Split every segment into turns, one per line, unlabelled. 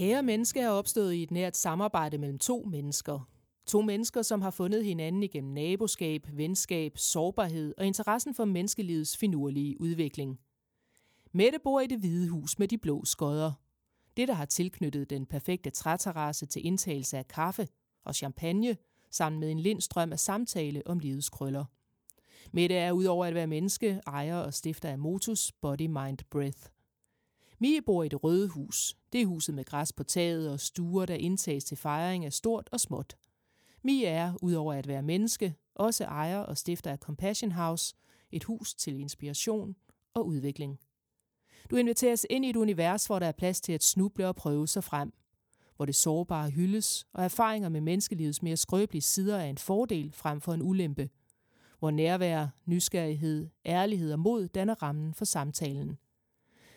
Kære menneske er opstået i et nært samarbejde mellem to mennesker. To mennesker, som har fundet hinanden igennem naboskab, venskab, sårbarhed og interessen for menneskelivets finurlige udvikling. Mette bor i det hvide hus med de blå skodder. Det, der har tilknyttet den perfekte træterrasse til indtagelse af kaffe og champagne, sammen med en lindstrøm af samtale om livets krøller. Mette er udover at være menneske, ejer og stifter af Motus Body Mind Breath – Mie bor i det røde hus. Det er huset med græs på taget og stuer, der indtages til fejring af stort og småt. Mie er, udover at være menneske, også ejer og stifter af Compassion House, et hus til inspiration og udvikling. Du inviteres ind i et univers, hvor der er plads til at snuble og prøve sig frem. Hvor det sårbare hyldes, og erfaringer med menneskelivets mere skrøbelige sider er en fordel frem for en ulempe. Hvor nærvær, nysgerrighed, ærlighed og mod danner rammen for samtalen –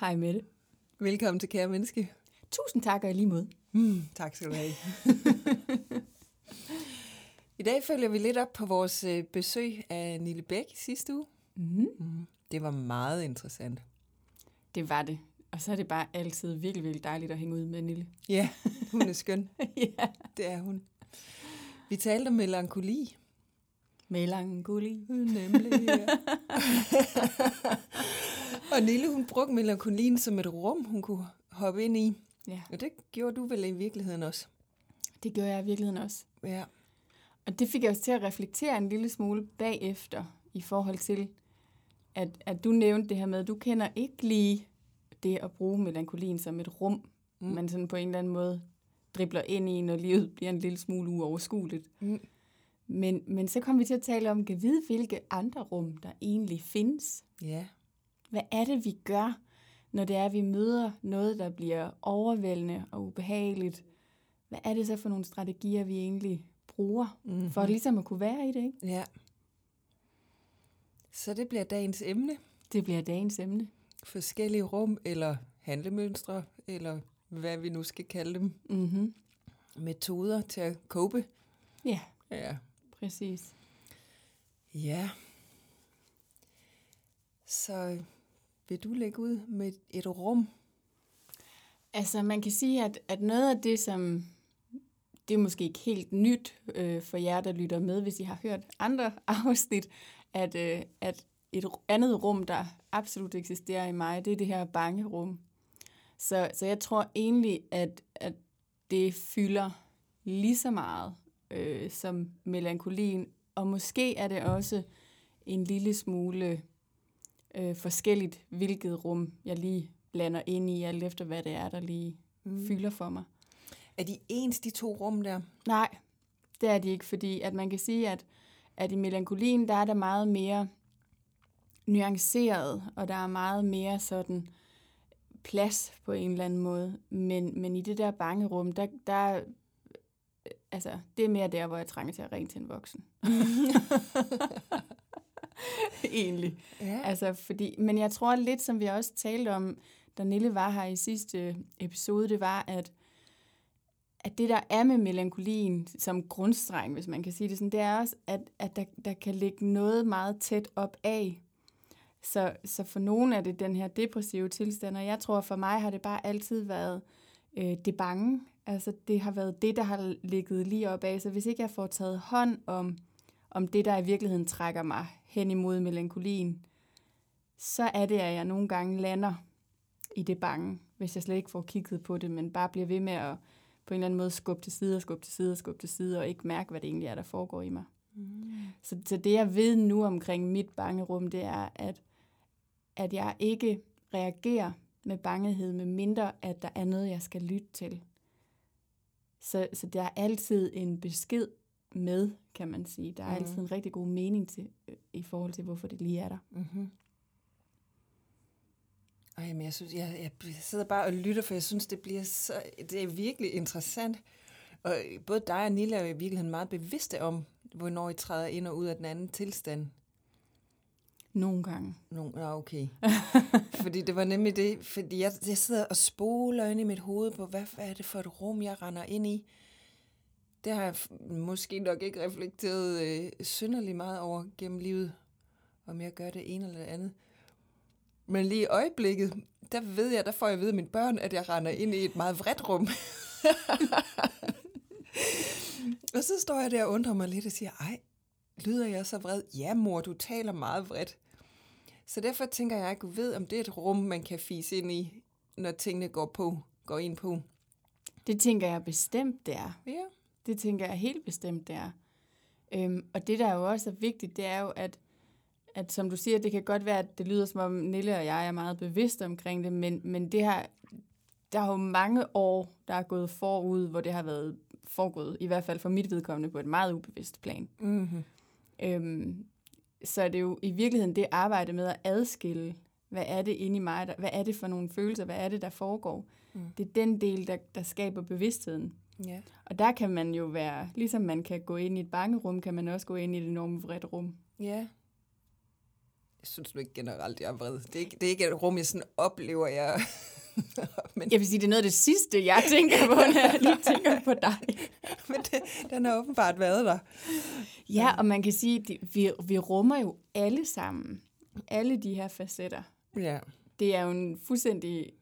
Hej Mette.
Velkommen til Kære Menneske.
Tusind tak og lige mod.
Mm, tak skal du have. I dag følger vi lidt op på vores øh, besøg af Nille Bæk sidste uge.
Mm.
Mm. Det var meget interessant.
Det var det. Og så er det bare altid virkelig, virkelig dejligt at hænge ud med Nille.
Ja, hun er skøn.
ja.
Det er hun. Vi talte om melankoli.
Melankoli.
Nemlig, ja. Og Nille, hun brugte melankolien som et rum, hun kunne hoppe ind i.
Ja.
Og det gjorde du vel i virkeligheden også?
Det gjorde jeg i virkeligheden også.
Ja.
Og det fik jeg også til at reflektere en lille smule bagefter i forhold til, at, at du nævnte det her med, at du kender ikke lige det at bruge melankolien som et rum, mm. man sådan på en eller anden måde dribler ind i, når livet bliver en lille smule uoverskueligt. Mm. Men, men så kom vi til at tale om, kan vide, hvilke andre rum, der egentlig findes.
Ja.
Hvad er det, vi gør, når det er, at vi møder noget, der bliver overvældende og ubehageligt? Hvad er det så for nogle strategier, vi egentlig bruger, mm-hmm. for ligesom at kunne være i det? Ikke?
Ja. Så det bliver dagens emne.
Det bliver dagens emne.
Forskellige rum, eller handlemønstre, eller hvad vi nu skal kalde dem.
Mm-hmm.
Metoder til at cope.
Ja,
ja.
præcis.
Ja. Så vil du lægge ud med et rum?
Altså man kan sige, at, at noget af det, som det er måske ikke helt nyt øh, for jer, der lytter med, hvis I har hørt andre afsnit, at, øh, at et andet rum, der absolut eksisterer i mig, det er det her bange rum. Så, så jeg tror egentlig, at, at det fylder lige så meget øh, som melankolien, og måske er det også en lille smule øh, forskelligt, hvilket rum jeg lige blander ind i, alt efter hvad det er, der lige mm. fylder for mig.
Er de ens, de to rum der?
Nej, det er de ikke, fordi at man kan sige, at, at i melankolien, der er der meget mere nuanceret, og der er meget mere sådan plads på en eller anden måde. Men, men i det der bange rum, der, der altså, det er mere der, hvor jeg trænger til at ringe til en voksen. Egentlig. Ja. Altså, fordi, men jeg tror lidt, som vi også talte om, da Nille var her i sidste episode, det var, at, at det, der er med melankolien som grundstreng, hvis man kan sige det sådan, det er også, at, at der, der kan ligge noget meget tæt op af. Så, så for nogen er det den her depressive tilstand, og jeg tror, for mig har det bare altid været øh, det bange. Altså, det har været det, der har ligget lige op af. Så hvis ikke jeg får taget hånd om om det, der i virkeligheden trækker mig hen imod melankolien, så er det, at jeg nogle gange lander i det bange, hvis jeg slet ikke får kigget på det, men bare bliver ved med at på en eller anden måde skubbe til side og skubbe til side og skubbe til side, og ikke mærke, hvad det egentlig er, der foregår i mig. Mm. Så, så det, jeg ved nu omkring mit bangerum, det er, at, at jeg ikke reagerer med bangehed, med mindre, at der er noget, jeg skal lytte til. Så, så der er altid en besked med, kan man sige. Der er mm. altid en rigtig god mening til, øh, i forhold til, hvorfor det lige er der.
Mm-hmm. Ej, men jeg, synes, jeg, jeg sidder bare og lytter, for jeg synes, det bliver så, det er virkelig interessant. Og både dig og Nilla er i virkeligheden meget bevidste om, hvornår I træder ind og ud af den anden tilstand.
Nogle gange.
Nogle, ja, okay. fordi det var nemlig det, fordi jeg, jeg sidder og spoler ind i mit hoved på, hvad, hvad er det for et rum, jeg render ind i? Det har jeg måske nok ikke reflekteret øh, synderligt meget over gennem livet, om jeg gør det ene eller det andet. Men lige i øjeblikket, der ved jeg, der får jeg af mine børn, at jeg render ind i et meget vredt rum. og så står jeg der og undrer mig lidt og siger, ej, lyder jeg så vred? Ja, mor, du taler meget vredt. Så derfor tænker jeg, at jeg ved, om det er et rum, man kan fise ind i, når tingene går på, går ind på.
Det tænker jeg bestemt, det er.
Ja.
Det tænker jeg helt bestemt, det er. Øhm, og det, der jo også er vigtigt, det er jo, at, at som du siger, det kan godt være, at det lyder som om Nille og jeg er meget bevidste omkring det, men, men det her, der er jo mange år, der er gået forud, hvor det har været foregået, i hvert fald for mit vedkommende, på et meget ubevidst plan.
Mm-hmm.
Øhm, så er det jo i virkeligheden det arbejde med at adskille, hvad er det inde i mig, der, hvad er det for nogle følelser, hvad er det, der foregår. Mm. Det er den del, der, der skaber bevidstheden.
Ja.
Og der kan man jo være, ligesom man kan gå ind i et bangerum, kan man også gå ind i et enormt vredt rum.
Ja. Jeg synes nu ikke generelt, jeg er vred. Det er ikke, det er ikke et rum, jeg sådan oplever, jeg...
Men... Jeg vil sige, det er noget af det sidste, jeg tænker på, når jeg lige tænker på dig.
Men det, den har åbenbart været der.
Ja, og man kan sige, at vi, vi rummer jo alle sammen, alle de her facetter.
Ja.
Det er jo en fuldstændig,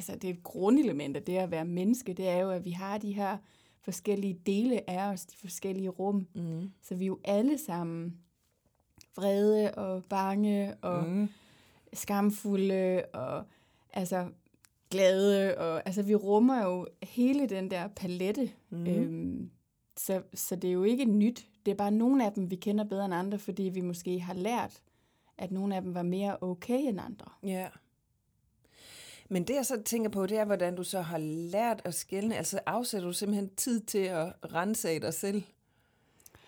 altså det er et grundelement af det at være menneske, det er jo, at vi har de her forskellige dele af os, de forskellige rum.
Mm.
Så vi er jo alle sammen vrede og bange og mm. skamfulde og altså glade. Og, altså vi rummer jo hele den der palette. Mm. Øhm, så, så det er jo ikke nyt. Det er bare nogle af dem, vi kender bedre end andre, fordi vi måske har lært, at nogle af dem var mere okay end andre.
Ja. Men det, jeg så tænker på, det er, hvordan du så har lært at skælne. Altså afsætter du simpelthen tid til at rense af dig selv?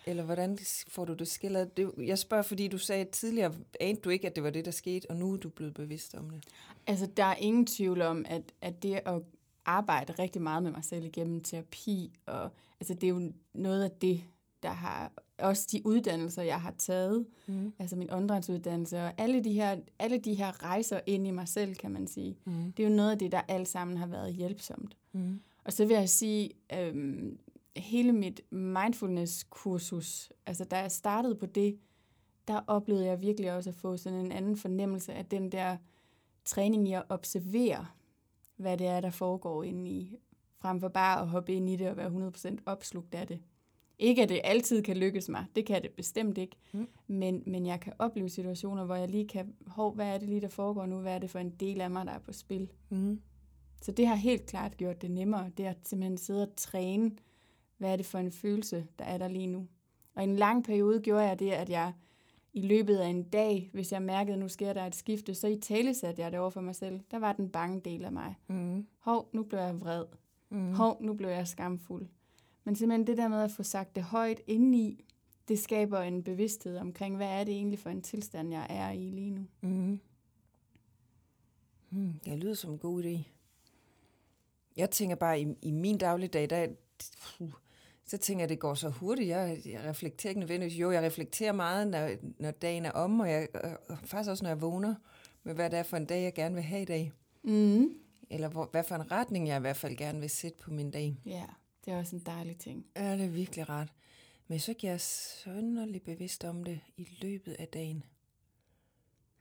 Eller hvordan får du det skildret? Jeg spørger, fordi du sagde tidligere, anede du ikke, at det var det, der skete, og nu er du blevet bevidst om det.
Altså, der er ingen tvivl om, at, at det at arbejde rigtig meget med mig selv igennem terapi, og altså, det er jo noget af det, der har også de uddannelser, jeg har taget, mm. altså min åndedrætsuddannelse, og alle de, her, alle de her rejser ind i mig selv, kan man sige. Mm. Det er jo noget af det, der alt sammen har været hjælpsomt. Mm. Og så vil jeg sige, øhm, hele mit mindfulness-kursus, altså da jeg startede på det, der oplevede jeg virkelig også at få sådan en anden fornemmelse af den der træning i at observere, hvad det er, der foregår inde i, frem for bare at hoppe ind i det og være 100% opslugt af det. Ikke at det altid kan lykkes mig, det kan det bestemt ikke, mm. men, men jeg kan opleve situationer, hvor jeg lige kan, hov, hvad er det lige, der foregår nu, hvad er det for en del af mig, der er på spil. Mm. Så det har helt klart gjort det nemmere, det at simpelthen sidde og træne, hvad er det for en følelse, der er der lige nu. Og i en lang periode gjorde jeg det, at jeg i løbet af en dag, hvis jeg mærkede, at nu sker der et skifte, så i tale satte jeg det over for mig selv. Der var den bange del af mig. Mm. Hov, nu blev jeg vred. Mm. Hov, nu blev jeg skamfuld. Men simpelthen det der med at få sagt det højt indeni, det skaber en bevidsthed omkring, hvad er det egentlig for en tilstand, jeg er i lige nu.
Mm. Mm, det lyder som en god idé. Jeg tænker bare, i, i min dagligdag, der, så tænker jeg, at det går så hurtigt. Jeg, jeg reflekterer ikke nødvendigvis. Jo, jeg reflekterer meget, når, når dagen er om, og, jeg, og faktisk også, når jeg vågner, med hvad det er for en dag, jeg gerne vil have i dag. Mm. Eller hvor, hvad for en retning, jeg i hvert fald gerne vil sætte på min dag.
Ja, det er også en dejlig ting.
Ja, det er virkelig rart. Men så giver jeg sønderlig bevidst om det i løbet af dagen.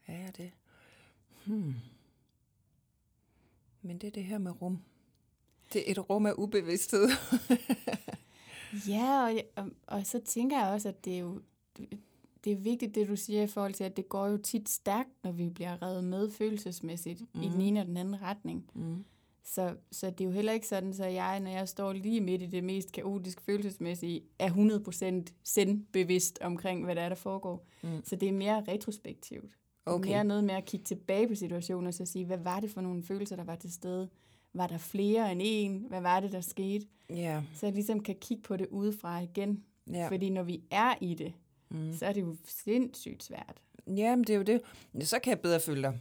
Ja, er det. Hmm. Men det er det her med rum. Det er et rum af ubevidsthed.
ja, og, og, og så tænker jeg også, at det er jo det er vigtigt, det du siger i forhold til, at det går jo tit stærkt, når vi bliver revet med følelsesmæssigt mm. i den ene og den anden retning. Mm. Så, så det er jo heller ikke sådan, så jeg, når jeg står lige midt i det mest kaotiske følelsesmæssige, er 100% sendbevidst omkring, hvad der er, der foregår. Mm. Så det er mere retrospektivt. Okay. Mere noget med at kigge tilbage på situationen og så sige, hvad var det for nogle følelser, der var til stede? Var der flere end en? Hvad var det, der skete?
Yeah.
Så jeg ligesom kan kigge på det udefra igen.
Yeah.
Fordi når vi er i det, mm. så er det jo sindssygt svært.
Jamen, det er jo det. Så kan jeg bedre følge dig.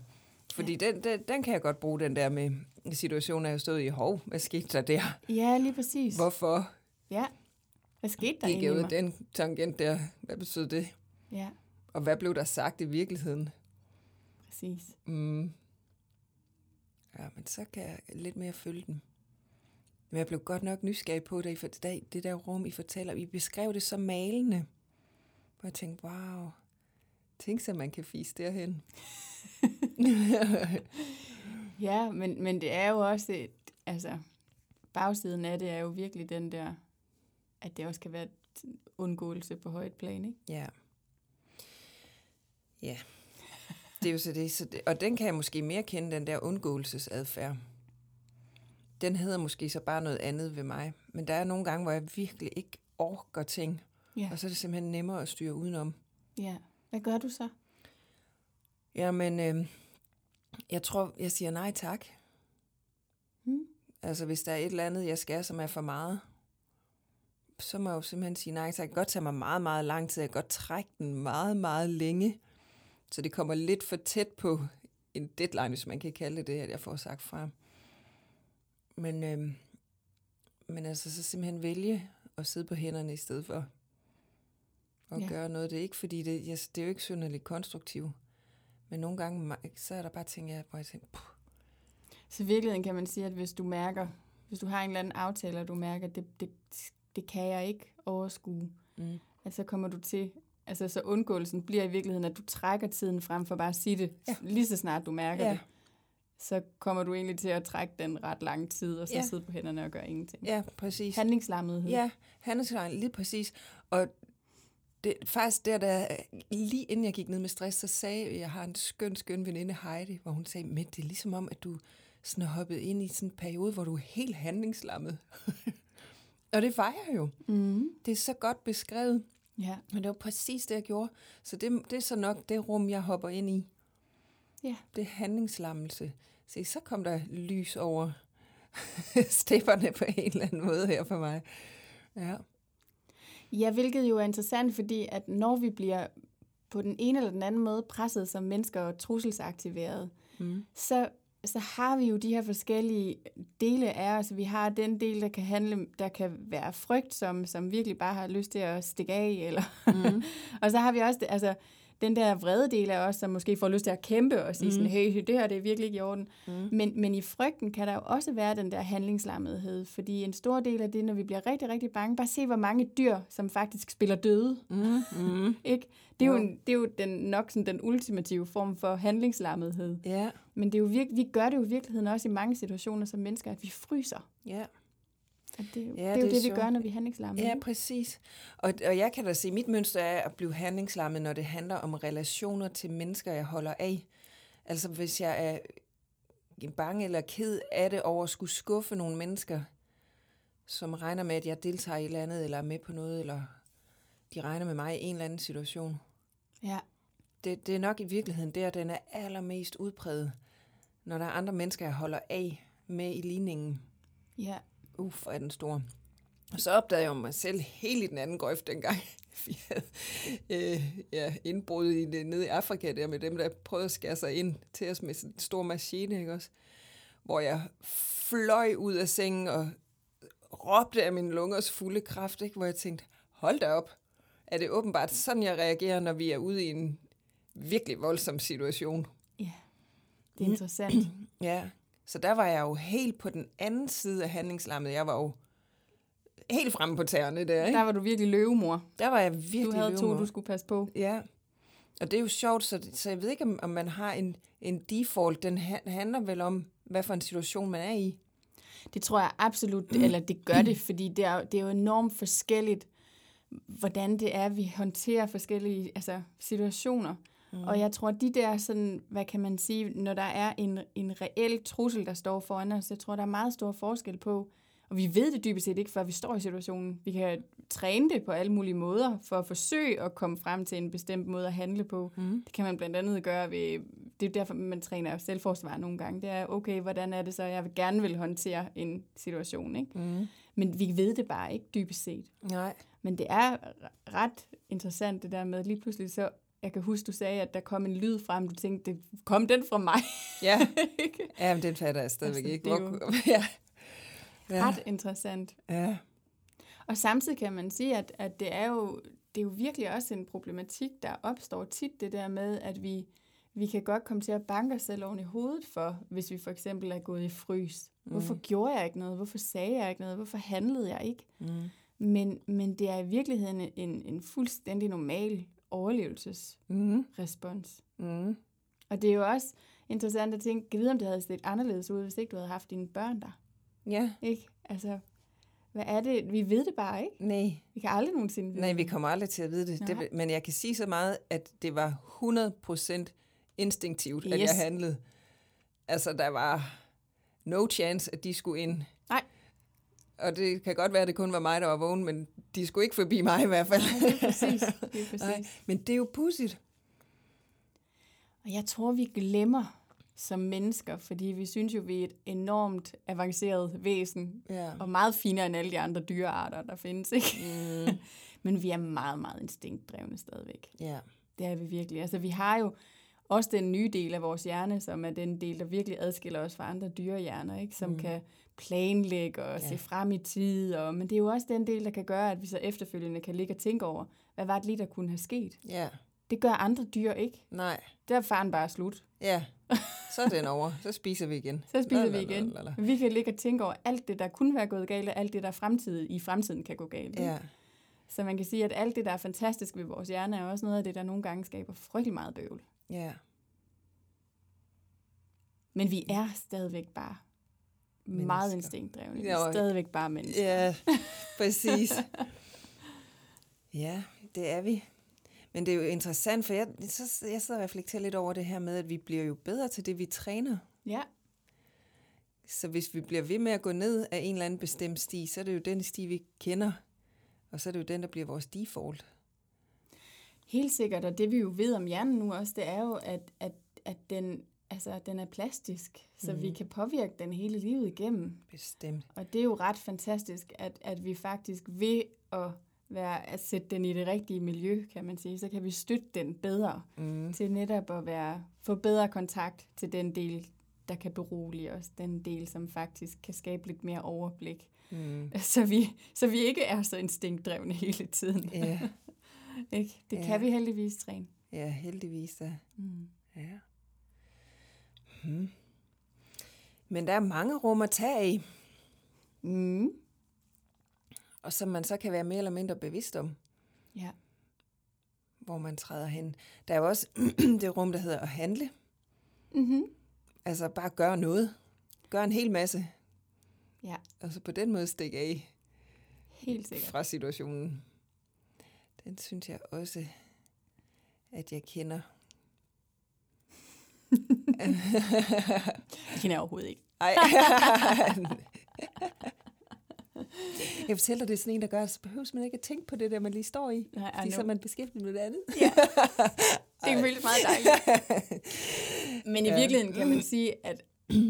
Fordi ja. den, den, den kan jeg godt bruge, den der med situationen, jeg stået i, hov, hvad skete der der?
Ja, lige præcis.
Hvorfor
Ja. Hvad skete der egentlig
ud den tangent der? Hvad betød det?
Ja,
Og hvad blev der sagt i virkeligheden?
præcis.
Mm. Ja, men så kan jeg lidt mere følge den. Men jeg blev godt nok nysgerrig på det, I for- det, det der rum, I fortæller. I beskrev det så malende. Hvor jeg tænkte, wow, tænk så, man kan fise derhen.
Ja, men, men det er jo også, et, altså, bagsiden af det er jo virkelig den der, at det også kan være et undgåelse på højt plan, ikke?
Ja. Ja. Det er jo så det, så det. Og den kan jeg måske mere kende, den der undgåelsesadfærd. Den hedder måske så bare noget andet ved mig. Men der er nogle gange, hvor jeg virkelig ikke orker ting.
Ja.
Og så er det simpelthen nemmere at styre udenom.
Ja. Hvad gør du så?
Jamen, øh, jeg tror, jeg siger nej tak.
Hmm?
Altså, hvis der er et eller andet, jeg skal, som er for meget, så må jeg jo simpelthen sige nej tak. Det kan godt tage mig meget, meget lang tid. Jeg kan godt trække den meget, meget længe. Så det kommer lidt for tæt på en deadline, hvis man kan kalde det det, at jeg får sagt fra. Men, øh, men altså, så simpelthen vælge at sidde på hænderne i stedet for at
Ja.
gøre noget. Det er ikke, fordi det, jeg, det er jo ikke synderligt konstruktivt. Men nogle gange, så er der bare ting, jeg, hvor jeg tænker, puh,
Så i virkeligheden kan man sige, at hvis du mærker, hvis du har en eller anden aftale, og du mærker, at det, det, det kan jeg ikke overskue,
mm,
at så kommer du til, altså så undgåelsen bliver i virkeligheden, at du trækker tiden frem for bare at sige det,
Ja.
lige så snart du mærker
Ja.
det. Så kommer du egentlig til at trække den ret lang tid, og så
Ja.
sidde på hænderne og gøre ingenting.
ja, præcis.
Handlingslammethed.
Ja, handelslejen, lige præcis. Og det, faktisk der, der, lige inden jeg gik ned med stress, så sagde jeg, jeg har en skøn, skøn veninde, Heidi, hvor hun sagde, men det er ligesom om, at du sådan har hoppet ind i sådan en periode, hvor du er helt handlingslammet. og det var jeg jo.
Mm.
Det er så godt beskrevet,
Ja.
men det var præcis det, jeg gjorde. Så det, det er så nok det rum, jeg hopper ind i.
Ja.
Det er handlingslammelse. Se, så kom der lys over stepperne på en eller anden måde her for mig. Ja.
Ja, hvilket jo er interessant, fordi at når vi bliver på den ene eller den anden måde presset som mennesker og trusselsaktiveret,
Mm.
så, så har vi jo de her forskellige dele af os. Vi har den del, der kan handle, der kan være frygt, som, som virkelig bare har lyst til at stikke af, eller
Mm.
og så har vi også det, altså, den der vrede del af os, som måske får lyst til at kæmpe og sige mm. sådan, hey, det her det er virkelig ikke i orden.
Mm.
Men, men i frygten kan der jo også være den der handlingslammethed, fordi en stor del af det, når vi bliver rigtig, rigtig bange, bare se, hvor mange dyr, som faktisk spiller døde.
Mm. Mm.
Ikke? Det er jo, en, det er jo den, nok sådan den ultimative form for handlingslammethed.
Ja,
Men det er jo virke, vi gør det jo i virkeligheden også i mange situationer som mennesker, at vi fryser.
ja.
At det, ja, det er jo
det
det, vi
sjovt.
gør, når vi er handlingslammede.
Ja, præcis. Og, og jeg kan da se, mit mønster er at blive handlingslammet, når det handler om relationer til mennesker, jeg holder af. Altså hvis jeg er bange eller ked af det over at skulle skuffe nogle mennesker, som regner med, at jeg deltager i et eller andet, eller er med på noget, eller de regner med mig i en eller anden situation.
ja.
Det, det er nok i virkeligheden der, den er allermest udpræget, når der er andre mennesker, jeg holder af med i ligningen.
ja.
Uff, er den stor. Og så opdagede jeg mig selv helt i den anden grøft dengang. Vi havde øh, ja, indbrud i det, nede i Afrika der med dem, der prøvede at skære sig ind til os med en stor maskine, ikke også? Hvor jeg fløj ud af sengen og råbte af min lungers fulde kraft, ikke? Hvor jeg tænkte, hold da op. Er det åbenbart sådan, jeg reagerer, når vi er ude i en virkelig voldsom situation?
ja. Det er interessant.
Ja, så der var jeg jo helt på den anden side af handlingslammet. Jeg var jo helt fremme på tæerne der, ikke?
Der var du virkelig løvemor.
Der var jeg virkelig
Du havde to,
løvemor.
du skulle passe på.
Ja, og det er jo sjovt, så, så jeg ved ikke, om, man har en, en default. Den ha- handler vel om, hvad for en situation man er i.
Det tror jeg absolut, eller det gør det, fordi det er, det er jo enormt forskelligt, hvordan det er, vi håndterer forskellige altså, situationer. Mm. Og jeg tror, de der, sådan, hvad kan man sige, når der er en, en reel trussel, der står foran os, jeg tror, der er meget stor forskel på, og vi ved det dybest set ikke, før vi står i situationen. Vi kan træne det på alle mulige måder, for at forsøge at komme frem til en bestemt måde at handle på.
Mm.
Det kan man blandt andet gøre ved, det er derfor, man træner selvforsvar nogle gange. Det er, okay, hvordan er det så, jeg vil gerne vil håndtere en situation, ikke?
Mm.
Men vi ved det bare ikke dybest set.
Nej.
Men det er ret interessant det der med, lige pludselig så jeg kan huske, du sagde, at der kom en lyd frem, du tænkte, kom den fra mig?
Ja, ja men den fatter jeg stadigvæk
Altså,
ikke.
det
Hvor, ja. Ja.
Ret interessant.
ja.
Og samtidig kan man sige, at, at det, er jo, det er jo virkelig også en problematik, der opstår tit, det der med, at vi, vi kan godt komme til at banke os selv oven i hovedet for, hvis vi for eksempel er gået i frys. Hvorfor gjorde jeg ikke noget? Hvorfor sagde jeg ikke noget? Hvorfor handlede jeg ikke?
Mm.
Men, men det er i virkeligheden en, en fuldstændig normal overlevelsesrespons.
Mm. Mm.
Og det er jo også interessant at tænke, vide, om det havde set anderledes ud, hvis ikke du havde haft dine børn der.
Ja,
Ikke? Altså, hvad er det? Vi ved det bare ikke.
nej.
Vi kan aldrig nogensinde vide
Nej, vi kommer aldrig til at vide det. det
Nej.
men jeg kan sige så meget, at det var 100% instinktivt, yes. at jeg handlede. Altså, der var no chance, at de skulle ind. Og det kan godt være, at det kun var mig, der var vågen, men de skulle ikke forbi mig i hvert fald.
Det er præcis. Det er præcis.
Nej, men det er jo pudsigt.
Og jeg tror, vi glemmer som mennesker, fordi vi synes jo, vi er et enormt avanceret væsen,
Ja.
og meget finere end alle de andre dyrearter, der findes, ikke?
Mm,
Men vi er meget, meget instinktdrevne stadigvæk.
ja.
Det er vi virkelig. Altså, vi har jo også den nye del af vores hjerne, som er den del, der virkelig adskiller os fra andre dyrehjerner, ikke? som mm. kan planlægge og
Ja.
se frem i tid. Og, men det er jo også den del, der kan gøre, at vi så efterfølgende kan ligge og tænke over, hvad var det lige, der kunne have sket?
Ja.
Det gør andre dyr ikke.
Nej.
Der er faren bare slut.
Ja. Så er den over. Så spiser vi igen.
Så spiser vi
Lalalala.
igen. Men vi kan ligge og tænke over alt det, der kunne være gået galt, og alt det, der fremtid, i fremtiden kan gå galt.
Ja.
Så man kan sige, at alt det, der er fantastisk ved vores hjerne, er også noget af det, der nogle gange skaber frygtelig meget bøvl.
Ja.
Men vi er stadigvæk bare
Mennesker.
meget instinktdrevne.
Ja, og-
stadigvæk bare mennesker.
Ja, præcis. Ja, det er vi. Men det er jo interessant, for jeg, så, jeg sidder og reflekterer lidt over det her med, at vi bliver jo bedre til det, vi træner.
Ja,
Så hvis vi bliver ved med at gå ned af en eller anden bestemt sti, så er det jo den sti, vi kender. Og så er det jo den, der bliver vores default.
helt sikkert. Og det vi jo ved om hjernen nu også, det er jo, at, at, at den, altså, den er plastisk. Så
Mhm.
vi kan påvirke den hele livet igennem.
Bestemt.
Og det er jo ret fantastisk, at, at vi faktisk ved at, være, at sætte den i det rigtige miljø, kan man sige, så kan vi støtte den bedre
Mm.
til netop at være, få bedre kontakt til den del, der kan berolige os, den del, som faktisk kan skabe lidt mere overblik.
Mm.
Så vi, så vi ikke er så instinktdrevne hele tiden.
Ja,
Ikke? Det
Ja.
kan vi heldigvis træne.
ja, heldigvis da.
Mm.
Ja. Hmm. Men der er mange rum at tage i,
Mm.
og som man så kan være mere eller mindre bevidst om.
Ja.
hvor man træder hen. Der er jo også det rum, der hedder at handle.
Mm-hmm.
Altså bare gøre noget. Gør en hel masse.
Ja,
Og så på den måde stikke af
helt sikkert.
fra situationen. Den synes jeg også, at jeg kender.
Det kender jeg overhovedet ikke.
Ej. jeg fortæller, det er sådan en, der gør, så behøver man ikke at tænke på det der, man lige står i.
Nej,
Fordi så er man beskæftiget med det andet.
Ja. Det kan føles meget dejligt. Men i
Ja.
virkeligheden kan man sige, at,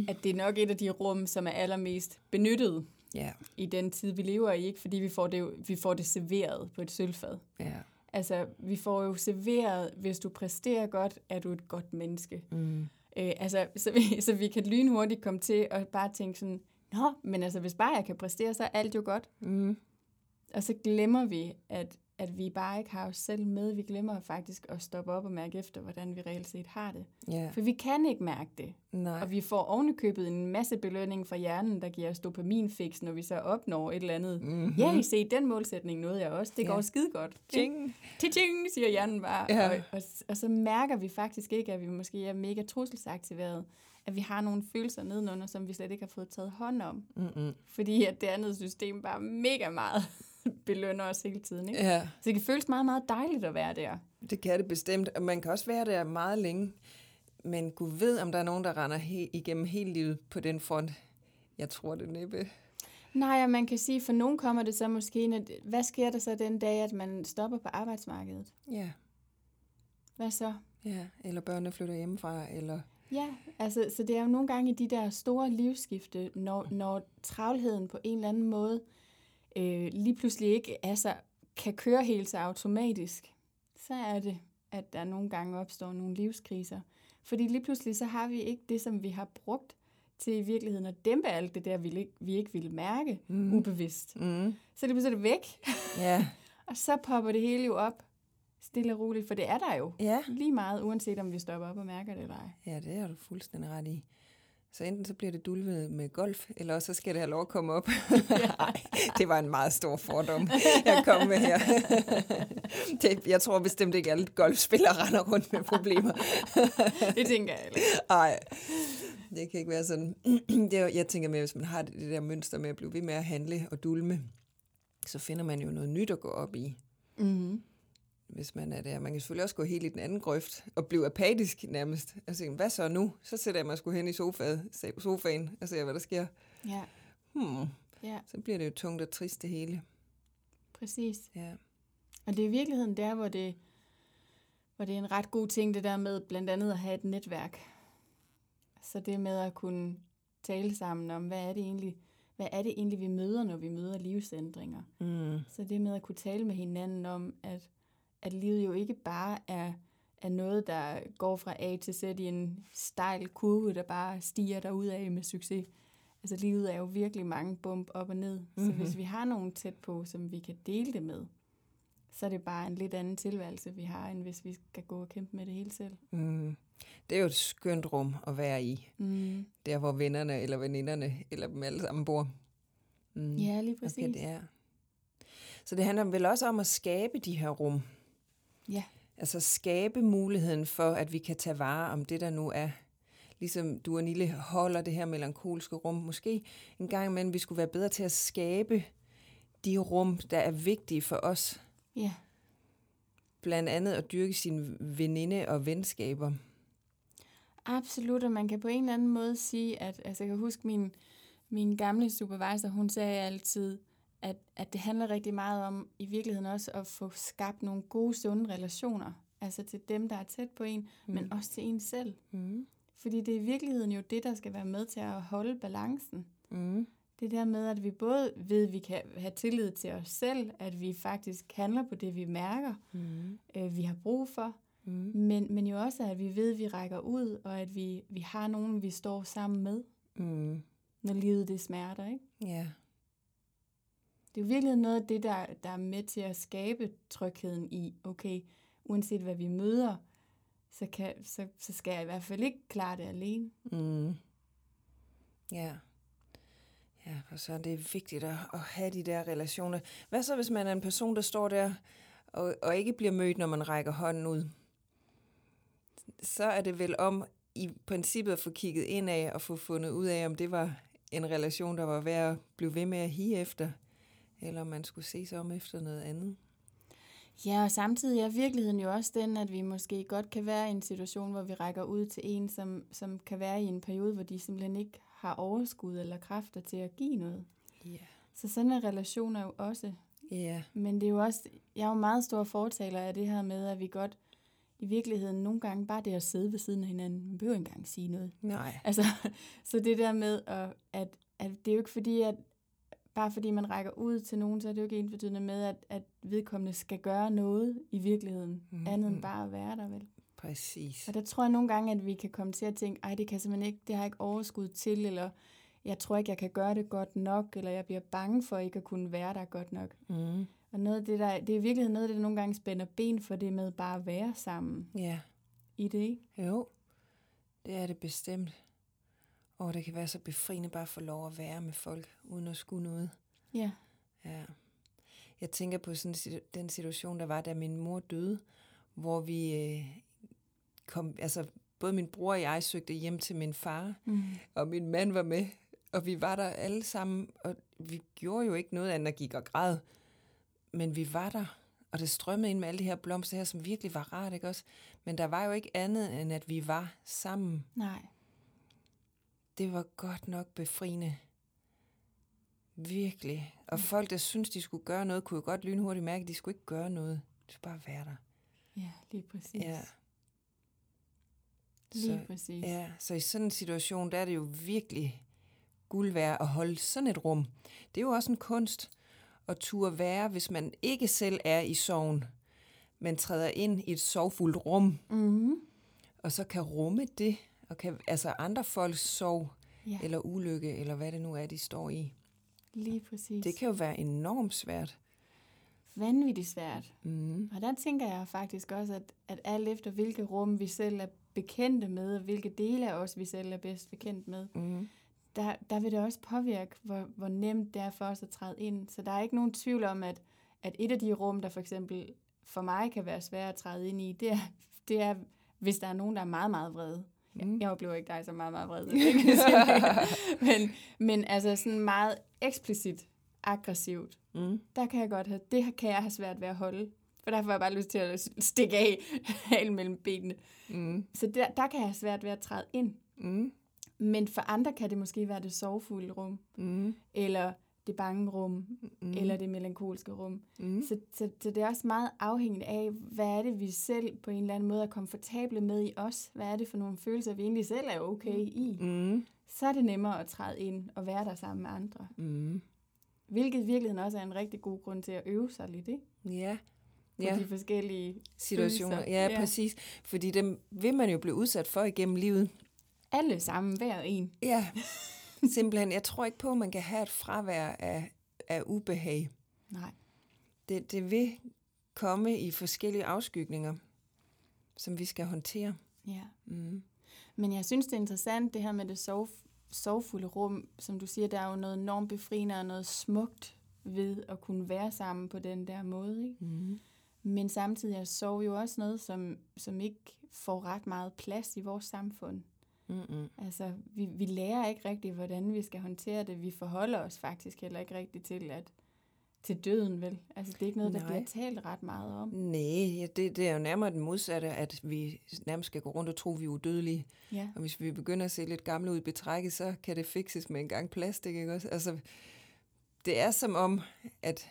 at det er nok et af de rum, som er allermest benyttet
Ja,
i den tid, vi lever i, ikke? fordi vi får, det, vi får det serveret på et sølvfad.
ja.
Altså, vi får jo serveret, hvis du præsterer godt, er du et godt menneske.
Mm.
Øh, altså, så, vi, så vi kan lynhurtigt komme til at bare tænke sådan, Nå, men altså, hvis bare jeg kan præstere, så er alt jo godt.
Mm.
Og så glemmer vi, at, at vi bare ikke har os selv med. Vi glemmer faktisk at stoppe op og mærke efter, hvordan vi reelt set har det.
Ja,
For vi kan ikke mærke det.
nej.
Og vi får ovenikøbet en masse belønning fra hjernen, der giver os dopaminfix, når vi så opnår et eller andet.
Mm-hmm.
Ja, I se, den målsætning nåede jeg også. Det
Ja.
går skide godt.
Ching.
Ting, siger hjernen bare.
Ja.
Og, og, og så mærker vi faktisk ikke, at vi måske er mega trusselsaktiveret. At vi har nogle følelser nedenunder, som vi slet ikke har fået taget hånd om.
Mm-mm.
Fordi at det andet system bare mega meget belønner os hele tiden. Ikke?
Ja,
Så det kan føles meget, meget dejligt at være der.
det kan det bestemt. Og man kan også være der meget længe. Men Gud ved, om der er nogen, der render he- igennem hele livet på den front. Jeg tror det næppe.
Nej, og man kan sige, for nogen kommer det så måske, ind, at, hvad sker der så den dag, at man stopper på arbejdsmarkedet?
Ja,
Hvad så?
ja. Eller børnene flytter hjemmefra, eller...
Ja, altså, så det er jo nogle gange i de der store livsskifte, når, når travlheden på en eller anden måde øh, lige pludselig ikke altså, kan køre helt så automatisk, så er det, at der nogle gange opstår nogle livskriser. Fordi lige pludselig så har vi ikke det, som vi har brugt til i virkeligheden at dæmpe alt det der, vi ikke, vi ikke ville mærke mm. ubevidst.
Mm.
Så det er det væk.
Ja.
og så popper det hele jo op stille og roligt, for det er der jo.
Ja.
Lige meget, uanset om vi stopper op og mærker det eller ej.
Ja, det er du fuldstændig ret i. Så enten så bliver det dulvet med golf, eller også så skal det have lov at komme op. Nej, det var en meget stor fordom, jeg kom med her. det, jeg tror bestemt ikke, at alle golfspillere render rundt med problemer.
det tænker jeg ikke.
Nej, det kan ikke være sådan. det jeg tænker mere, hvis man har det, det der mønster med at blive ved med at handle og dulme, så finder man jo noget nyt at gå op i.
Mm-hmm
hvis man er der. Man kan selvfølgelig også gå helt i den anden grøft og blive apatisk nærmest. Altså, hvad så nu? Så sætter jeg mig sgu hen i sofaet, sofaen og ser, hvad der sker.
Ja.
Hmm.
ja.
Så bliver det jo tungt og trist det hele.
Præcis.
Ja.
Og det er i virkeligheden der, hvor det, hvor det er en ret god ting, det der med blandt andet at have et netværk. Så det med at kunne tale sammen om, hvad er det egentlig, hvad er det egentlig, vi møder, når vi møder livsændringer.
Mm.
Så det med at kunne tale med hinanden om, at at livet jo ikke bare er, er noget, der går fra A til Z i en stejl kurve, der bare stiger af med succes. Altså livet er jo virkelig mange bump op og ned. Mm-hmm. Så mhm. hvis vi har nogen tæt på, som vi kan dele det med, så er det bare en lidt anden tilværelse, vi har, end hvis vi skal gå og kæmpe med det hele selv.
Mm. Det er jo et skønt rum at være i.
Mm.
Der, hvor vennerne eller veninderne eller dem alle sammen bor.
Mm. Ja, lige præcis. Okay,
det er. Så det handler vel også om at skabe de her rum.
Ja.
Altså skabe muligheden for, at vi kan tage vare om det, der nu er. Ligesom du og Nille holder det her melankolske rum. Måske en gang imellem, vi skulle være bedre til at skabe de rum, der er vigtige for os.
Ja.
Blandt andet at dyrke sine veninde og venskaber.
Absolut, og man kan på en eller anden måde sige, at altså, jeg kan huske min, min gamle supervisor, hun sagde altid, at, at det handler rigtig meget om i virkeligheden også at få skabt nogle gode, sunde relationer. Altså til dem, der er tæt på en, mm. men også til en selv.
Mm.
Fordi det er i virkeligheden jo det, der skal være med til at holde balancen.
Mm.
Det der med, at vi både ved, at vi kan have tillid til os selv, at vi faktisk handler på det, vi mærker,
mm.
øh, vi har brug for,
mm.
men, men jo også, at vi ved, at vi rækker ud, og at vi, vi har nogen, vi står sammen med,
mm.
når livet det smerter, ikke?
Ja.
Det er jo virkelig noget af det, der, der er med til at skabe trygheden i, okay, uanset hvad vi møder, så, kan, så, så skal jeg i hvert fald ikke klare det alene.
Mm. Ja. Ja, og så er det vigtigt at, at have de der relationer. Hvad så, hvis man er en person, der står der og, og ikke bliver mødt, når man rækker hånden ud? Så er det vel om i princippet at få kigget ind af og få fundet ud af, om det var en relation, der var værd at blive ved med at hige efter eller om man skulle se sig om efter noget andet.
Ja, og samtidig er virkeligheden jo også den, at vi måske godt kan være i en situation, hvor vi rækker ud til en, som, som kan være i en periode, hvor de simpelthen ikke har overskud eller kræfter til at give noget.
Ja.
Så sådan en relation er jo også.
Ja.
Men det er jo også, jeg er jo meget stor fortaler af det her med, at vi godt i virkeligheden nogle gange bare det at sidde ved siden af hinanden, man behøver ikke engang sige noget.
Nej.
Altså, så det der med, at, at, at det er jo ikke fordi, at bare fordi man rækker ud til nogen, så er det jo ikke ensbetydende med, at, at vedkommende skal gøre noget i virkeligheden, mm-hmm. andet end bare at være der, vel?
Præcis.
Og der tror jeg nogle gange, at vi kan komme til at tænke, ej, det kan simpelthen ikke, det har jeg ikke overskud til, eller jeg tror ikke, jeg kan gøre det godt nok, eller jeg bliver bange for ikke at kunne være der godt nok.
Mm.
Og noget af det, der, det er i virkeligheden noget af det, der nogle gange spænder ben for det med bare at være sammen.
Ja.
I det, ikke?
Jo, det er det bestemt. Og det kan være så befriende bare at få lov at være med folk, uden at skulle noget.
Ja.
Ja. Jeg tænker på sådan den situation, der var, da min mor døde, hvor vi øh, kom, altså både min bror og jeg søgte hjem til min far,
mm.
og min mand var med, og vi var der alle sammen, og vi gjorde jo ikke noget andet at gik og græd, men vi var der, og det strømmede ind med alle de her blomster her, som virkelig var rart, ikke også? Men der var jo ikke andet, end at vi var sammen.
Nej
det var godt nok befriende. Virkelig. Og mm. folk, der synes de skulle gøre noget, kunne jo godt lynhurtigt mærke, at de skulle ikke gøre noget. De skulle bare være der.
Ja, lige præcis.
Ja.
Lige så, præcis.
Ja, så i sådan en situation, der er det jo virkelig guld værd at holde sådan et rum. Det er jo også en kunst at turde være, hvis man ikke selv er i sorgen, man træder ind i et sorgfuldt rum,
Mm-hmm.
og så kan rumme det, og kan, altså andre folks sorg,
Ja,
eller ulykke, eller hvad det nu er, de står i.
lige præcis.
Det kan jo være enormt svært.
vanvittigt svært.
Mm.
Og der tænker jeg faktisk også, at, at alt efter hvilke rum vi selv er bekendte med, og hvilke dele af os vi selv er bedst bekendt med,
Mm.
der, der vil det også påvirke, hvor, hvor nemt det er for os at træde ind. Så der er ikke nogen tvivl om, at, at et af de rum, der for eksempel for mig kan være svært at træde ind i, det er, det er hvis der er nogen, der er meget, meget vrede.
Mm.
Jeg oplever ikke dig så meget, meget vred. jeg men, men altså sådan meget eksplicit aggressivt,
Mm.
der kan jeg godt have, det kan jeg have svært ved at holde. For der får jeg bare lyst til at stikke af halen mellem benene.
Mm.
Så der, der kan jeg have svært ved at træde ind.
Mm.
Men for andre kan det måske være det sorgfulde rum,
Mm.
eller det bange rum,
Mm.
mm. eller det melankolske rum.
Mm.
Så, så, så det er også meget afhængigt af, hvad er det, vi selv på en eller anden måde er komfortable med i os? Hvad er det for nogle følelser, vi egentlig selv er okay i?
Mm.
Så er det nemmere at træde ind og være der sammen med andre.
Mm.
Hvilket i virkeligheden også er en rigtig god grund til at øve sig lidt, ikke?
Ja.
På
Ja,
de forskellige
situationer.
følelser.
Ja,
Ja.
præcis. Fordi dem vil man jo blive udsat for igennem livet.
Alle sammen, hver en.
Ja, simpelthen. Jeg tror ikke på, at man kan have et fravær af, af ubehag.
Nej.
Det, det vil komme i forskellige afskygninger, som vi skal håndtere.
Ja.
Mm.
Men jeg synes, det er interessant, det her med det sov, sorgfulde rum. Som du siger, der er jo noget enormt befriende og noget smukt ved at kunne være sammen på den der måde. Ikke?
Mm.
Men samtidig er sorg jo også noget, som, som ikke får ret meget plads i vores samfund.
Mm-mm.
Altså, vi, vi lærer ikke rigtigt, hvordan vi skal håndtere det. Vi forholder os faktisk heller ikke rigtigt til, at til døden, vel? Altså, det er ikke noget, der
Nej.
bliver talt ret meget om.
Nej, det, det er jo nærmere den modsatte, at vi nærmest skal gå rundt og tro, at vi er udødelige.
Ja,
Og hvis vi begynder at se lidt gamle ud i betrækket, så kan det fikses med en gang plastik, ikke også? Altså, det er som om, at,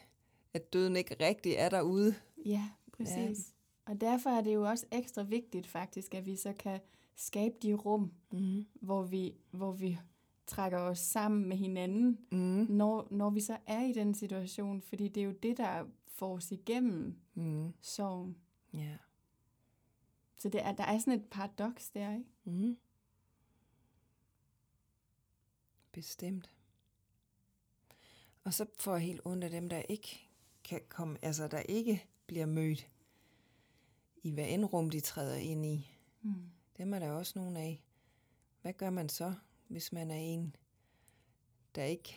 at døden ikke rigtig er derude.
ja præcis. Ja. Og derfor er det jo også ekstra vigtigt faktisk, at vi så kan skabe de rum,
Mm.
hvor vi, hvor vi trækker os sammen med hinanden,
Mm.
når, når vi så er i den situation, fordi det er jo det, der får os igennem
Mm.
sorgen.
Ja.
Så det er, der er sådan et paradoks der, ikke?
Mm. Bestemt. Og så får jeg helt ondt af dem, der ikke kan komme, altså der ikke bliver mødt i hvad end rum, de træder ind i.
Mm.
Dem er der også nogle af. Hvad gør man så, hvis man er en, der ikke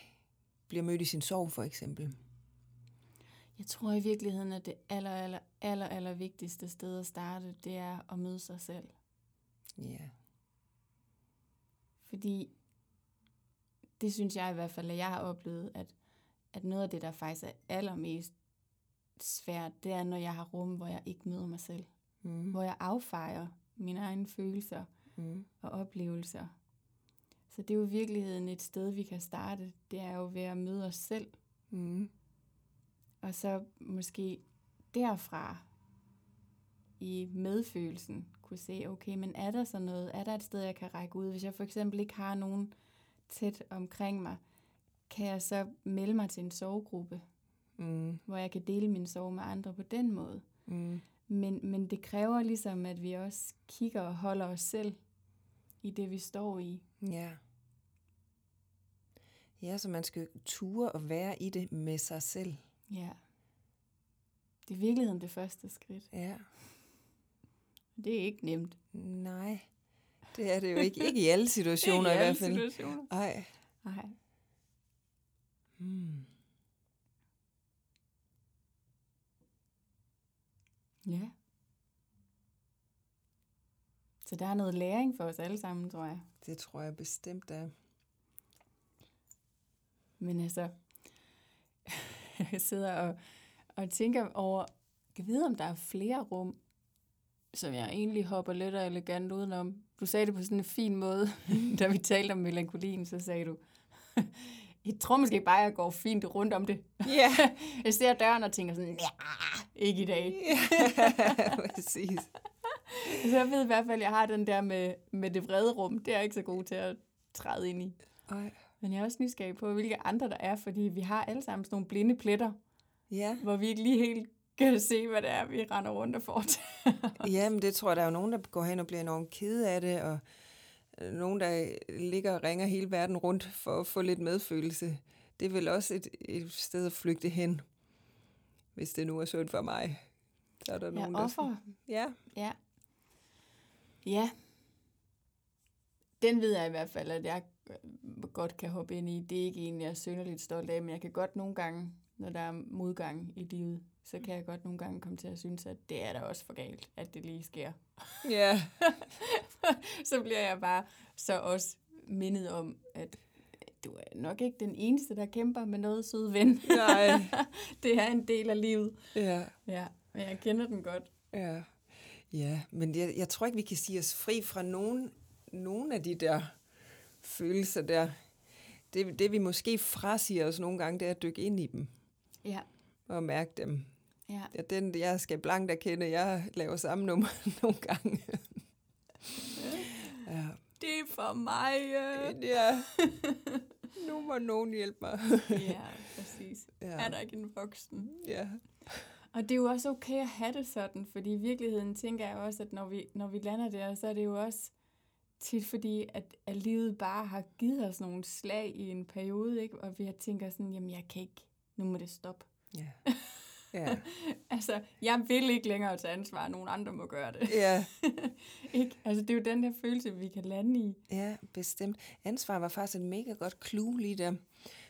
bliver mødt i sin sorg, for eksempel?
Jeg tror i virkeligheden, at det aller, aller, aller, aller vigtigste sted at starte, det er at møde sig selv.
Ja.
Fordi det synes jeg i hvert fald, at jeg har oplevet, at, at noget af det, der faktisk er allermest svært, det er, når jeg har rum, hvor jeg ikke møder mig selv.
Mm.
Hvor jeg affejer mine egne følelser
Mm.
og oplevelser. Så det er jo i virkeligheden et sted, vi kan starte. Det er jo ved at møde os selv.
Mm.
Og så måske derfra i medfølelsen kunne se, okay, men er der så noget, er der et sted, jeg kan række ud? Hvis jeg for eksempel ikke har nogen tæt omkring mig, kan jeg så melde mig til en sovegruppe,
Mm.
hvor jeg kan dele min sorg med andre på den måde.
Mm.
Men, men det kræver ligesom, at vi også kigger og holder os selv i det, vi står i.
Ja. Ja, så man skal ture og være i det med sig selv.
Ja. Det er i virkeligheden det første skridt.
Ja.
Det er ikke nemt.
Nej, det er det jo ikke. Ikke i alle situationer i,
alle
hvert fald.
situationer.
Ej.
Nej.
Hmm.
Ja. Så der er noget læring for os alle sammen, tror jeg.
Det tror jeg bestemt er.
Men altså, jeg sidder og, og tænker over, kan vide, om der er flere rum, som jeg egentlig hopper lidt og elegant udenom. Du sagde det på sådan en fin måde, da vi talte om melankolien, så sagde du, jeg tror måske bare, jeg går fint rundt om det.
Ja,
Jeg ser døren og tænker sådan, ja, ikke i dag.
ja præcis.
Så jeg ved i hvert fald, at jeg har den der med, med det vrede rum. Det er jeg ikke så god til at træde ind i.
Ej.
Men jeg er også nysgerrig på, hvilke andre der er, fordi vi har alle sammen sådan nogle blinde pletter,
Ja,
hvor vi ikke lige helt kan se, hvad det er, vi render rundt og foretager.
Jamen, det tror jeg, der er jo nogen, der går hen og bliver enormt ked af det, og nogen, der ligger og ringer hele verden rundt for at få lidt medfølelse. Det er vel også et, et sted at flygte hen, hvis det nu er synd for mig. Så er der
Ja,
nogen,
offer.
der... Ja,
Ja. Ja. Den ved jeg i hvert fald, at jeg øh, godt kan hoppe ind i. Det er ikke en, jeg er synderligt stolt af, men jeg kan godt nogle gange, når der er modgang i livet, så kan jeg godt nogle gange komme til at synes, at det er da også for galt, at det lige sker.
Ja,
så bliver jeg bare så også mindet om, at du er nok ikke den eneste, der kæmper med noget sød ven.
nej,
det er en del af livet.
ja.
Ja, men jeg kender den godt.
Ja, ja men jeg, jeg tror ikke, vi kan sige os fri fra nogen, nogen af de der følelser der. Det, det vi måske frasiger os nogle gange, det er at dykke ind i dem
Ja,
og mærke dem.
Ja.
Ja, den, jeg skal blankt erkende, jeg laver samme nummer nogle gange. ja.
Det er for mig. øh.
ja. Nu må nogen hjælpe mig.
ja, præcis.
Ja.
Er der ikke en voksen?
Ja.
Og det er jo også okay at have det sådan, fordi i virkeligheden tænker jeg også, at når vi, når vi lander der, så er det jo også tit fordi, at, at livet bare har givet os nogle slag i en periode, ikke? og vi har tænker sådan, jamen jeg kan ikke, nu må det stoppe.
Ja. Ja.
Altså, jeg vil ikke længere tage ansvar, nogen andre må gøre det.
ja.
ikke? Altså, det er jo den der følelse, vi kan lande i.
Ja, bestemt. Ansvar var faktisk et mega godt clue lige der.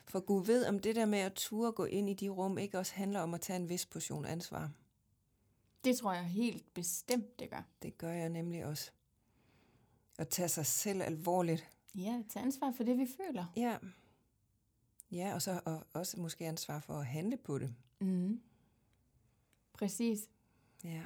For Gud ved, om det der med at ture gå ind i de rum, ikke også handler om at tage en vis portion ansvar.
Det tror jeg helt bestemt, det gør.
Det gør jeg nemlig også. At tage sig selv alvorligt.
Ja, tage ansvar for det, vi føler.
Ja. Ja, og så og også måske ansvar for at handle på det.
Mm. Præcis.
Ja.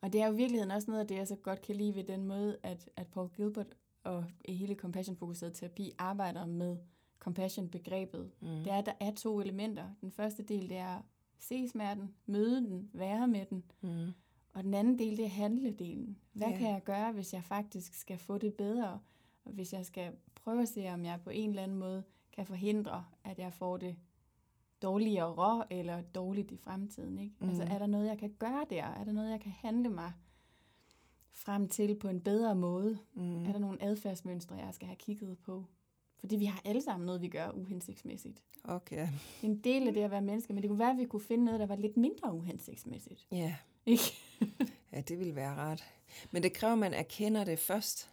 Og det er jo i virkeligheden også noget af det, jeg så godt kan lide ved den måde, at, at Paul Gilbert og hele compassion-fokuseret terapi arbejder med compassion-begrebet.
Mm.
Det er, at der er to elementer. Den første del, det er at se smerten, møde den, være med den.
Mm.
Og den anden del, det er handledelen. Hvad
Ja.
kan jeg gøre, hvis jeg faktisk skal få det bedre? Og hvis jeg skal prøve at se, om jeg på en eller anden måde kan forhindre, at jeg får det dårligere eller dårligt i fremtiden. Ikke? Mm. Altså, er der noget, jeg kan gøre der? Er der noget, jeg kan handle mig frem til på en bedre måde?
Mm.
Er der nogle adfærdsmønstre, jeg skal have kigget på? Fordi vi har alle sammen noget, vi gør uhensigtsmæssigt.
Okay.
Det er en del af det at være menneske, men det kunne være, at vi kunne finde noget, der var lidt mindre uhensigtsmæssigt.
Ja.
Ikke?
ja, det ville være rart. Men det kræver, at man erkender det først.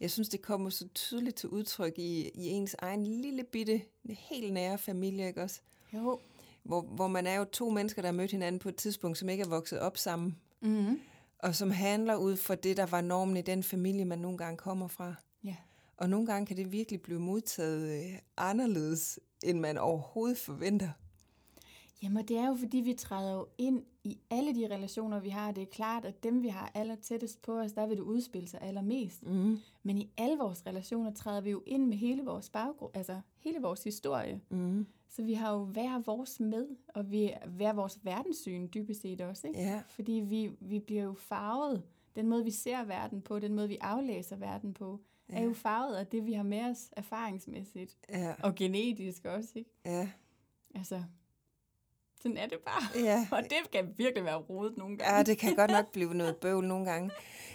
Jeg synes, det kommer så tydeligt til udtryk i, i ens egen lille bitte, helt nære familie, ikke også?
Jo.
Hvor, hvor man er jo to mennesker, der har mødt hinanden på et tidspunkt, som ikke er vokset op sammen,
Mm-hmm.
og som handler ud fra det, der var normen i den familie, man nogle gange kommer fra.
Ja.
Og nogle gange kan det virkelig blive modtaget øh, anderledes, end man overhovedet forventer.
Jamen, det er jo fordi, vi træder jo ind i alle de relationer, vi har. Det er klart, at dem, vi har aller tættest på os, der vil det udspille sig allermest.
Mm.
Men i alle vores relationer træder vi jo ind med hele vores baggrund, altså hele vores historie.
Mm.
Så vi har jo hver vores med, og vi hver vores verdenssyn dybest set også. Ikke?
Ja,
Fordi vi, vi bliver jo farvet. Den måde, vi ser verden på, den måde, vi aflæser verden på, er
Ja.
jo farvet af det, vi har med os erfaringsmæssigt.
ja,
Og genetisk også, ikke?
ja,
Altså, sådan er det bare.
ja.
Og det kan virkelig være rodet nogle gange.
Ja, det kan godt nok blive noget bøvl nogle gange.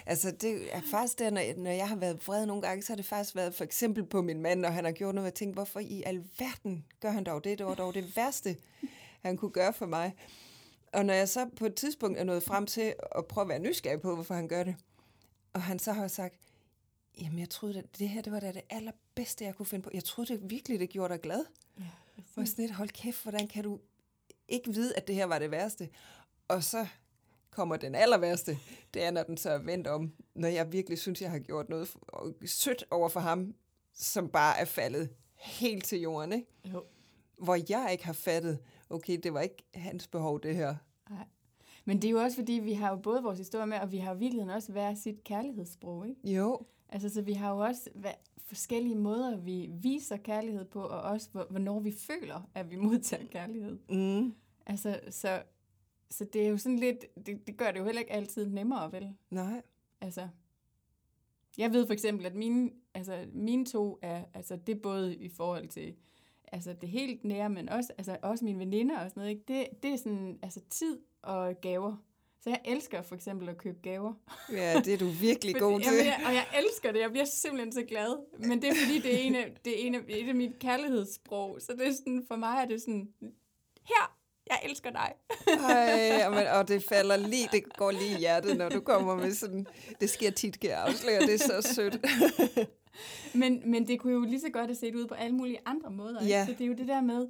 Altså, det er faktisk der, når, når jeg har været vred nogle gange, så har det faktisk været for eksempel på min mand, når han har gjort noget, og jeg tænkte, hvorfor i alverden gør han dog det? Det var dog det værste, han kunne gøre for mig. Og når jeg så på et tidspunkt er nået frem til at prøve at være nysgerrig på, hvorfor han gør det, og han så har sagt, jamen jeg troede, at det her det var da det allerbedste, jeg kunne finde på. Jeg troede det virkelig, det gjorde dig glad.
Ja,
Hvor sådan lidt, hold kæft, hvordan kan du ikke vide, at det her var det værste? Og så kommer den aller værste, det er, når den så er vendt om, når jeg virkelig synes, jeg har gjort noget sødt over for ham, som bare er faldet helt til jorden, ikke?
Jo.
Hvor jeg ikke har fattet, okay, det var ikke hans behov, det her.
Nej. Men det er jo også, fordi vi har jo både vores historie med, og vi har jo virkeligheden også hver sit kærlighedssprog, ikke?
Jo,
Altså, så vi har jo også forskellige måder, vi viser kærlighed på, og også hvor- hvornår vi føler, at vi modtager kærlighed.
mm,
Altså, så, så det er jo sådan lidt, det, det gør det jo heller ikke altid nemmere, vel?
nej,
Altså, jeg ved for eksempel, at mine, altså, mine to er, altså det er både i forhold til altså det helt nære, men også, altså også mine veninder og sådan noget, ikke? Det, det er sådan, altså tid og gaver. Så jeg elsker for eksempel at købe gaver.
Ja, det er du virkelig god til.
Jamen, jeg, og jeg elsker det. Jeg bliver simpelthen så glad. Men det er fordi, det er, en af, det er en af, et af mit kærlighedssprog. Så det er sådan, for mig er det sådan, her, jeg elsker dig.
Ej, og, man, og det falder lige, det går lige i hjertet, når du kommer med sådan, det sker tit, kan jeg afsløre, det er så sødt.
Men, men det kunne jo lige så godt have set ud på alle mulige andre måder. ikke?
Ja.
Så det er jo det der med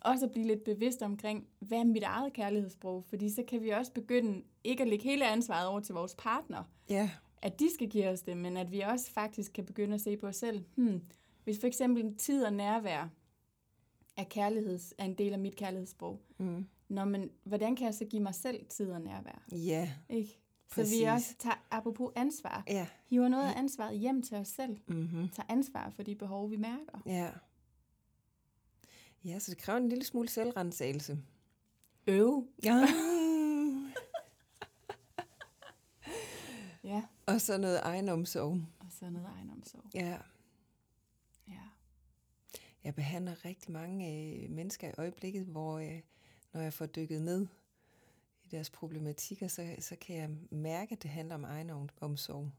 også at blive lidt bevidst omkring, hvad er mit eget kærlighedssprog? Fordi så kan vi også begynde ikke at lægge hele ansvaret over til vores partner,
Ja,
at de skal give os det, men at vi også faktisk kan begynde at se på os selv. Hmm, hvis for eksempel tid og nærvær er, kærligheds, er en del af mit kærlighedssprog,
mm.
Nå, men hvordan kan jeg så give mig selv tid og nærvær?
ja,
Ikke? Så
Præcis.
vi også tager, apropos ansvar,
ja.
hiver noget af ansvaret hjem til os selv.
Mm-hmm.
Tager ansvar for de behov, vi mærker.
Ja. Ja, så det kræver en lille smule selvrensagelse.
Øv.
Ja.
Ja,
Og så noget egenomsorg.
og så noget egenomsorg.
Ja.
Ja.
Jeg behandler rigtig mange øh, mennesker i øjeblikket, hvor øh, når jeg får dykket ned i deres problematikker, så, så kan jeg mærke, at det handler om egenomsorg.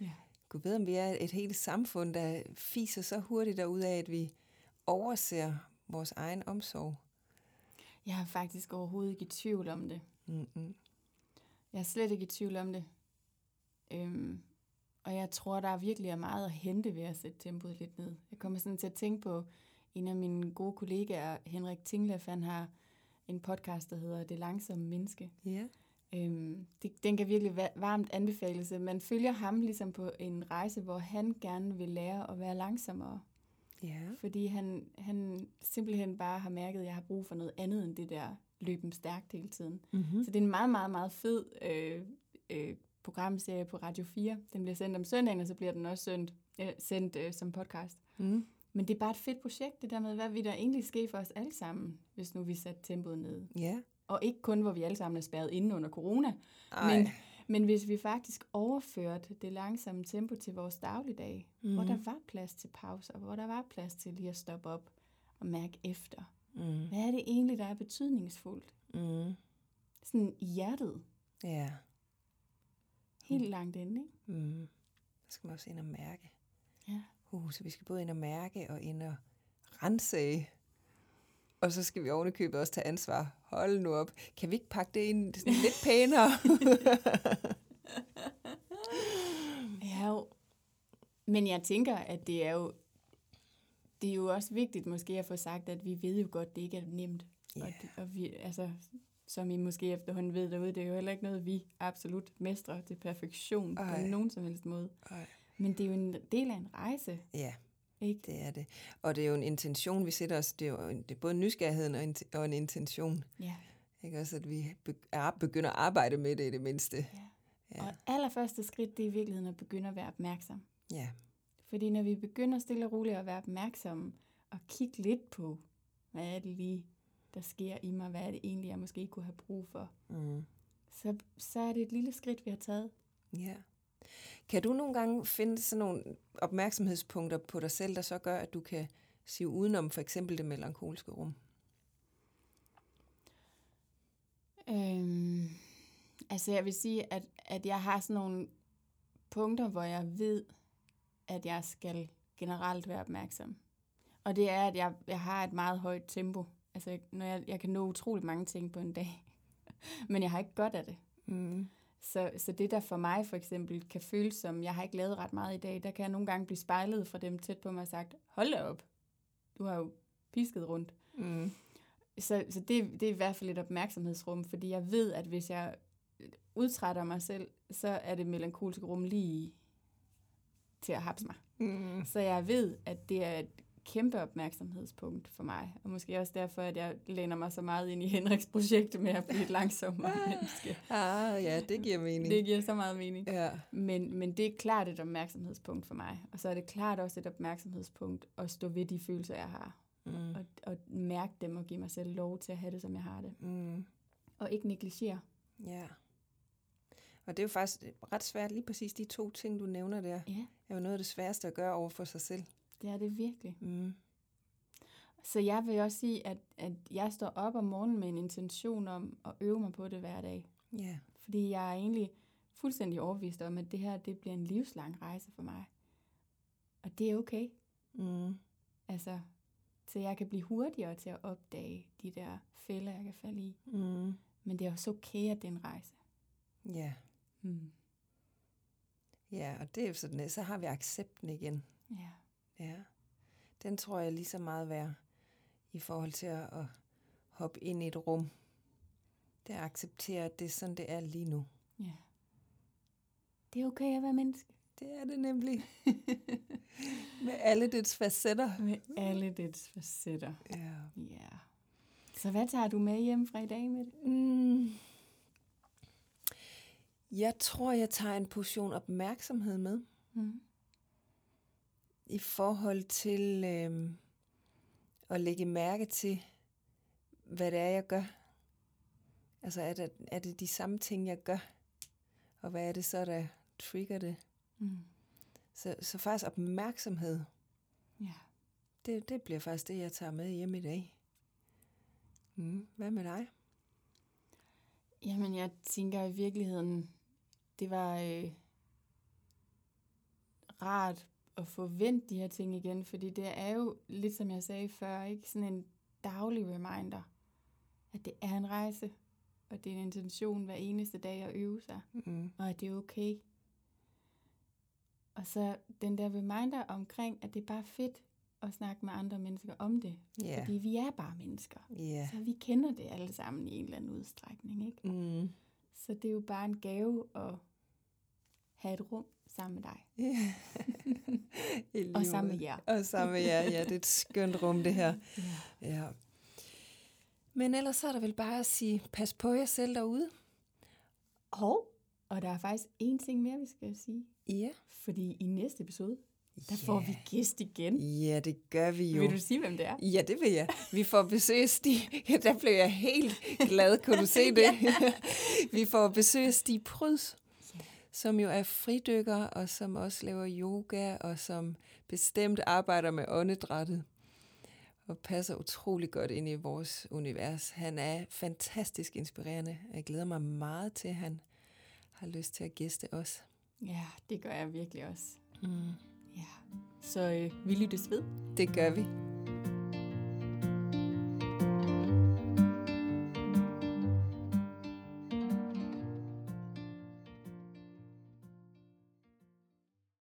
ja.
Gud ved, om vi er et helt samfund, der fiser så hurtigt derud af, at vi overser vores egen omsorg.
Jeg er faktisk overhovedet ikke i tvivl om det.
Mm-mm.
Jeg er slet ikke i tvivl om det. Øhm, og jeg tror, der er virkelig er meget at hente ved at sætte tempoet lidt ned. Jeg kommer sådan til at tænke på en af mine gode kollegaer, Henrik Tinglef, han har en podcast, der hedder Det langsomme menneske.
Ja.
Øhm, det, den kan virkelig va- varmt anbefales. Man følger ham ligesom på en rejse, hvor han gerne vil lære at være langsommere.
Ja.
Fordi han, han simpelthen bare har mærket, at jeg har brug for noget andet end det der løben stærkt hele tiden.
Mm-hmm.
Så det er en meget, meget, meget fed øh, øh, programserie på Radio 4. Den bliver sendt om søndagen, og så bliver den også sendt, øh, sendt øh, som podcast.
Mm.
Men det er bare et fedt projekt, det der med, hvad vil der egentlig ske for os alle sammen, hvis nu vi satte tempoet ned.
Ja.
Og ikke kun, hvor vi alle sammen er spærret inde under corona,
Ej.
men, men hvis vi faktisk overførte det langsomme tempo til vores dagligdag, mm. Hvor der var plads til pauser, hvor der var plads til lige at stoppe op og mærke efter.
Mm.
Hvad er det egentlig, der er betydningsfuldt?
Mm.
Sådan i hjertet,
Ja.
Helt langt inde, ikke?
Mm. Så skal man også ind og mærke.
Ja.
Uh, så vi skal både ind og mærke og ind og rense. Og så skal vi oven i købet også tage ansvar. Hold nu op. Kan vi ikke pakke det ind sådan lidt pænere?
Ja, jo. Men jeg tænker, at det er jo det er jo også vigtigt måske at få sagt, at vi ved jo godt, det ikke er nemt.
Ja.
Og, det, og vi, altså, som I måske efterhånden ved derude, det er jo heller ikke noget, vi absolut mestrer til perfektion
Ej.
på nogen som helst måde.
Ej.
Men det er jo en del af en rejse,
ja,
ikke?
det er det. Og det er jo en intention, vi sætter os. Det er jo det er både nysgerrigheden og en, og en intention.
Ja.
Ikke også, at vi be, er, begynder at arbejde med det i det mindste.
ja.
Ja.
Og allerførste skridt, det er i virkeligheden at begynde at være opmærksom.
Ja.
Fordi når vi begynder stille og roligt at være opmærksomme og kigge lidt på, hvad er det lige, der sker i mig, hvad er det egentlig, jeg måske kunne have brug for,
Mm.
så, så er det et lille skridt, vi har taget.
Ja. Kan du nogle gange finde sådan nogle opmærksomhedspunkter på dig selv, der så gør, at du kan sige udenom for eksempel det melankolske rum?
Øhm, altså jeg vil sige, at, at jeg har sådan nogle punkter, hvor jeg ved, at jeg skal generelt være opmærksom. Og det er, at jeg, jeg har et meget højt tempo. Altså, jeg- når jeg, jeg kan nå utrolig mange ting på en dag, men jeg har ikke godt af det.
Mm.
Så, så det, der for mig for eksempel kan føles som, jeg har ikke lavet ret meget i dag, der kan jeg nogle gange blive spejlet fra dem tæt på mig og sagt, hold da op, du har jo pisket rundt.
Mm.
Så, så det, det er i hvert fald et opmærksomhedsrum, fordi jeg ved, at hvis jeg udtrætter mig selv, så er det melankolske rum lige til at hapse mig.
Mm.
Så jeg ved, at det er et kæmpe opmærksomhedspunkt for mig. Og måske også derfor, at jeg læner mig så meget ind i Henriks projekt med at blive et langsommere menneske.
Ah, ja, det giver mening.
Det giver så meget mening.
Ja.
Men, men det er klart et opmærksomhedspunkt for mig. Og så er det klart også et opmærksomhedspunkt at stå ved de følelser, jeg har.
Mm.
Og, og mærke dem og give mig selv lov til at have det, som jeg har det.
Mm.
Og ikke negligere.
Ja. Og det er jo faktisk ret svært, lige præcis de to ting, du nævner der,
Ja,
er jo noget af det sværeste at gøre over for sig selv.
Det er det virkelig.
Mm.
Så jeg vil også sige, at, at jeg står op om morgenen med en intention om at øve mig på det hver dag.
Ja.
Fordi jeg er egentlig fuldstændig overbevist om, at det her det bliver en livslang rejse for mig. Og det er okay.
Mm.
Altså, så jeg kan blive hurtigere til at opdage de der fælder, jeg kan falde i.
Mm.
Men det er også okay, at det er en rejse.
Ja.
Mm.
Ja, og det er jo sådan, så har vi accepten igen.
Ja.
Ja. Den tror jeg lige så meget værd i forhold til at, at hoppe ind i et rum. Det er at acceptere, at det er sådan, det er lige nu.
ja. Det er okay at være menneske.
Det er det nemlig. Med alle dets facetter.
Med alle dets facetter.
Ja.
Ja. Så hvad tager du med hjem fra i dag med det?
Mm. Jeg tror, jeg tager en portion opmærksomhed med
Mm.
I forhold til øhm, at lægge mærke til, hvad det er, jeg gør. Altså, er det, er det de samme ting, jeg gør? Og hvad er det så, der trigger det?
Mm.
Så, så faktisk opmærksomhed,
Ja.
det, det bliver faktisk det, jeg tager med hjem i dag. Mm. Hvad med dig?
Jamen, jeg tænker i virkeligheden, det var øh, rart at få vendt de her ting igen, fordi det er jo, lidt som jeg sagde før, ikke sådan en daglig reminder, at det er en rejse, og det er en intention hver eneste dag at øve sig,
Mm.
og at det er okay. Og så den der reminder omkring, at det er bare fedt at snakke med andre mennesker om det,
Ja.
fordi vi er bare mennesker.
Ja.
Så vi kender det alle sammen i en eller anden udstrækning, ikke?
Mm.
Så det er jo bare en gave at have et rum sammen med dig.
Ja.
Og sammen med jer.
Og sammen med jer, ja. Det er et skønt rum, det her.
Ja.
Ja. Men ellers så er der vel bare at sige, pas på jer selv derude.
Og, og der er faktisk en ting mere, vi skal sige.
Ja.
Fordi i næste episode, der får vi gæst igen.
Ja, det gør vi jo.
Vil du sige, hvem det er?
Ja, det vil jeg. Vi får besøg Stig. Ja, der blev jeg helt glad. Kunne du se det? vi får besøg Stig Pryds, som jo er fridykker, og som også laver yoga, og som bestemt arbejder med åndedrættet. Og passer utrolig godt ind i vores univers. Han er fantastisk inspirerende. Jeg glæder mig meget til, at han har lyst til at gæste os.
Ja, det gør jeg virkelig også.
Mm.
Ja. Så øh, vi lyttes ved.
Det gør vi.